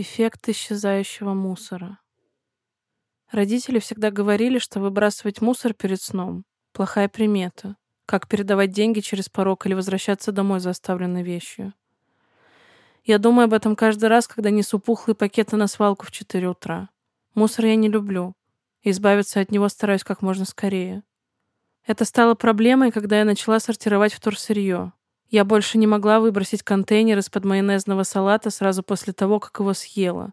Эффект исчезающего мусора. Родители всегда говорили, что выбрасывать мусор перед сном — плохая примета, как передавать деньги через порог или возвращаться домой за оставленной вещью. Я думаю об этом каждый раз, когда несу пухлые пакеты на свалку в 4 утра. Мусор я не люблю. Избавиться от него стараюсь как можно скорее. Это стало проблемой, когда я начала сортировать вторсырье. Я больше не могла выбросить контейнер из-под майонезного салата сразу после того, как его съела.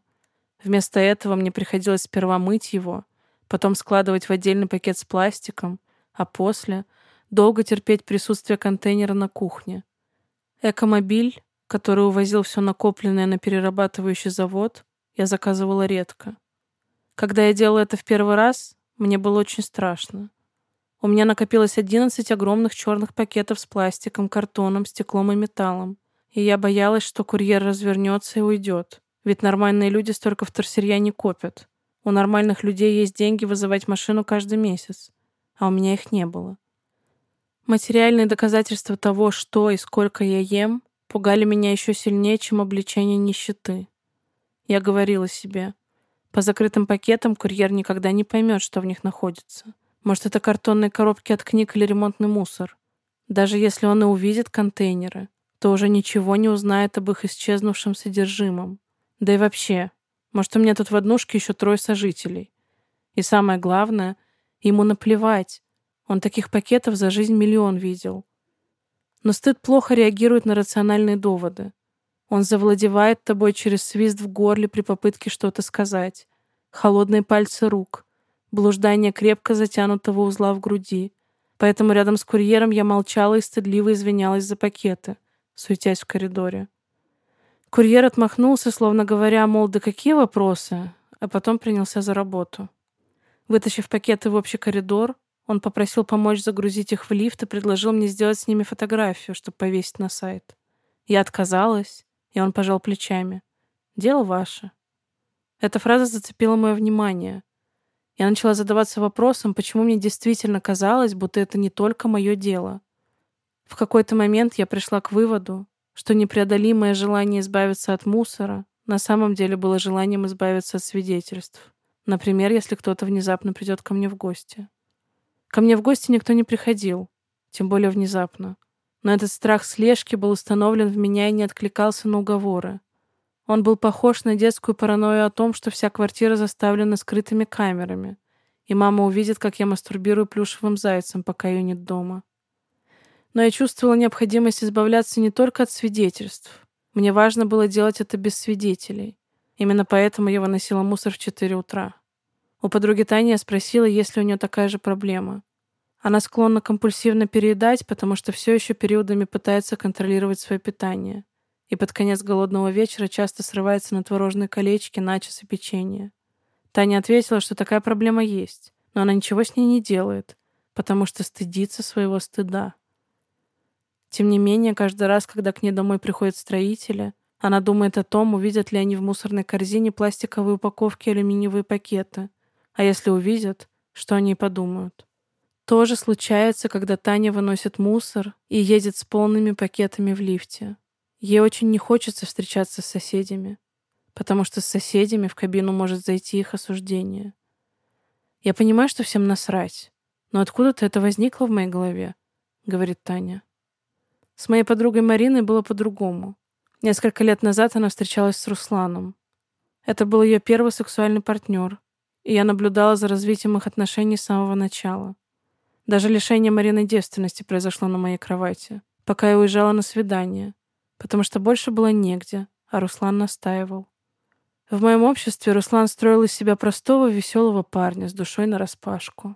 Вместо этого мне приходилось сперва мыть его, потом складывать в отдельный пакет с пластиком, а после долго терпеть присутствие контейнера на кухне. Экомобиль, который увозил все накопленное на перерабатывающий завод, я заказывала редко. Когда я делала это в первый раз, мне было очень страшно. У меня накопилось 11 огромных черных пакетов с пластиком, картоном, стеклом и металлом. И я боялась, что курьер развернется и уйдет. Ведь нормальные люди столько вторсырья не копят. У нормальных людей есть деньги вызывать машину каждый месяц. А у меня их не было. Материальные доказательства того, что и сколько я ем, пугали меня еще сильнее, чем обличение нищеты. Я говорила себе, по закрытым пакетам курьер никогда не поймет, что в них находится. Может, это картонные коробки от книг или ремонтный мусор. Даже если он и увидит контейнеры, то уже ничего не узнает об их исчезнувшем содержимом. Да и вообще, может, у меня тут в однушке еще трое сожителей. И самое главное, ему наплевать. Он таких пакетов за жизнь миллион видел. Но стыд плохо реагирует на рациональные доводы. Он завладевает тобой через свист в горле при попытке что-то сказать. Холодные пальцы рук блуждание крепко затянутого узла в груди. Поэтому рядом с курьером я молчала и стыдливо извинялась за пакеты, суетясь в коридоре. Курьер отмахнулся, словно говоря, мол, да какие вопросы, а потом принялся за работу. Вытащив пакеты в общий коридор, он попросил помочь загрузить их в лифт и предложил мне сделать с ними фотографию, чтобы повесить на сайт. Я отказалась, и он пожал плечами. «Дело ваше». Эта фраза зацепила мое внимание — я начала задаваться вопросом, почему мне действительно казалось, будто это не только мое дело. В какой-то момент я пришла к выводу, что непреодолимое желание избавиться от мусора на самом деле было желанием избавиться от свидетельств. Например, если кто-то внезапно придет ко мне в гости. Ко мне в гости никто не приходил, тем более внезапно. Но этот страх слежки был установлен в меня и не откликался на уговоры. Он был похож на детскую паранойю о том, что вся квартира заставлена скрытыми камерами, и мама увидит, как я мастурбирую плюшевым зайцем, пока ее нет дома. Но я чувствовала необходимость избавляться не только от свидетельств. Мне важно было делать это без свидетелей. Именно поэтому я выносила мусор в 4 утра. У подруги Тани я спросила, есть ли у нее такая же проблема. Она склонна компульсивно переедать, потому что все еще периодами пытается контролировать свое питание и под конец голодного вечера часто срывается на творожные колечки, начес и печенье. Таня ответила, что такая проблема есть, но она ничего с ней не делает, потому что стыдится своего стыда. Тем не менее, каждый раз, когда к ней домой приходят строители, она думает о том, увидят ли они в мусорной корзине пластиковые упаковки и алюминиевые пакеты. А если увидят, что они подумают? То же случается, когда Таня выносит мусор и едет с полными пакетами в лифте. Ей очень не хочется встречаться с соседями, потому что с соседями в кабину может зайти их осуждение. Я понимаю, что всем насрать, но откуда-то это возникло в моей голове, говорит Таня. С моей подругой Мариной было по-другому. Несколько лет назад она встречалась с Русланом. Это был ее первый сексуальный партнер, и я наблюдала за развитием их отношений с самого начала. Даже лишение Марины девственности произошло на моей кровати, пока я уезжала на свидание — потому что больше было негде, а Руслан настаивал. В моем обществе Руслан строил из себя простого, веселого парня с душой нараспашку.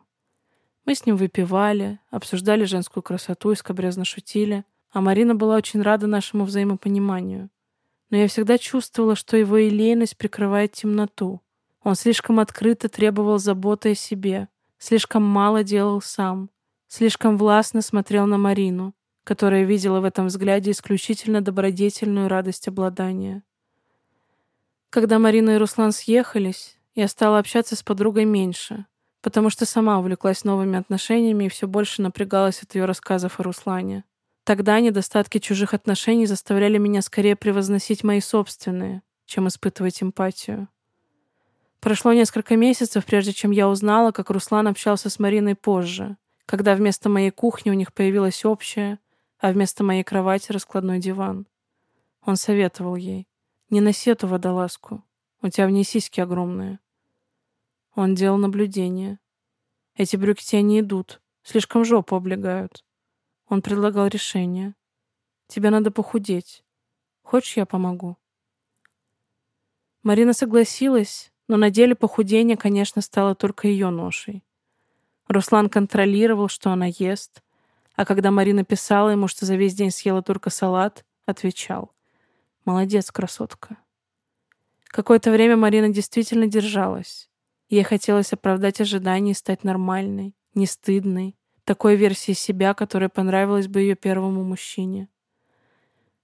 Мы с ним выпивали, обсуждали женскую красоту и скобрезно шутили, а Марина была очень рада нашему взаимопониманию. Но я всегда чувствовала, что его елейность прикрывает темноту. Он слишком открыто требовал заботы о себе, слишком мало делал сам, слишком властно смотрел на Марину, которая видела в этом взгляде исключительно добродетельную радость обладания. Когда Марина и Руслан съехались, я стала общаться с подругой меньше, потому что сама увлеклась новыми отношениями и все больше напрягалась от ее рассказов о Руслане. Тогда недостатки чужих отношений заставляли меня скорее превозносить мои собственные, чем испытывать эмпатию. Прошло несколько месяцев, прежде чем я узнала, как Руслан общался с Мариной позже, когда вместо моей кухни у них появилась общая, а вместо моей кровати раскладной диван. Он советовал ей. «Не носи эту водолазку. У тебя в ней сиськи огромные». Он делал наблюдение. «Эти брюки тебе не идут. Слишком жопу облегают». Он предлагал решение. «Тебе надо похудеть. Хочешь, я помогу?» Марина согласилась, но на деле похудение, конечно, стало только ее ношей. Руслан контролировал, что она ест, а когда Марина писала ему, что за весь день съела только салат, отвечал. «Молодец, красотка». Какое-то время Марина действительно держалась. Ей хотелось оправдать ожидания и стать нормальной, не стыдной, такой версией себя, которая понравилась бы ее первому мужчине.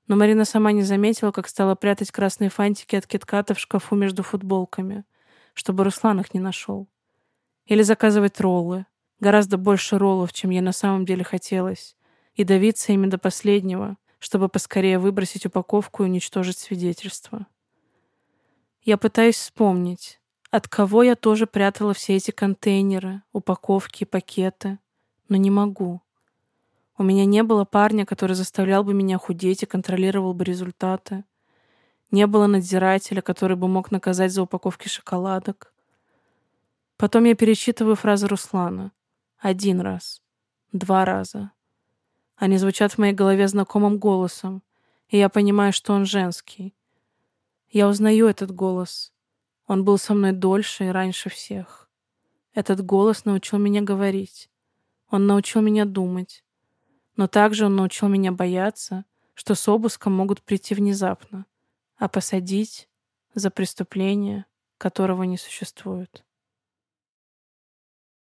Но Марина сама не заметила, как стала прятать красные фантики от китката в шкафу между футболками, чтобы Руслан их не нашел. Или заказывать роллы, Гораздо больше роллов, чем я на самом деле хотелось. И давиться ими до последнего, чтобы поскорее выбросить упаковку и уничтожить свидетельство. Я пытаюсь вспомнить, от кого я тоже прятала все эти контейнеры, упаковки и пакеты, но не могу. У меня не было парня, который заставлял бы меня худеть и контролировал бы результаты. Не было надзирателя, который бы мог наказать за упаковки шоколадок. Потом я перечитываю фразы Руслана — один раз. Два раза. Они звучат в моей голове знакомым голосом, и я понимаю, что он женский. Я узнаю этот голос. Он был со мной дольше и раньше всех. Этот голос научил меня говорить. Он научил меня думать. Но также он научил меня бояться, что с обыском могут прийти внезапно, а посадить за преступление, которого не существует.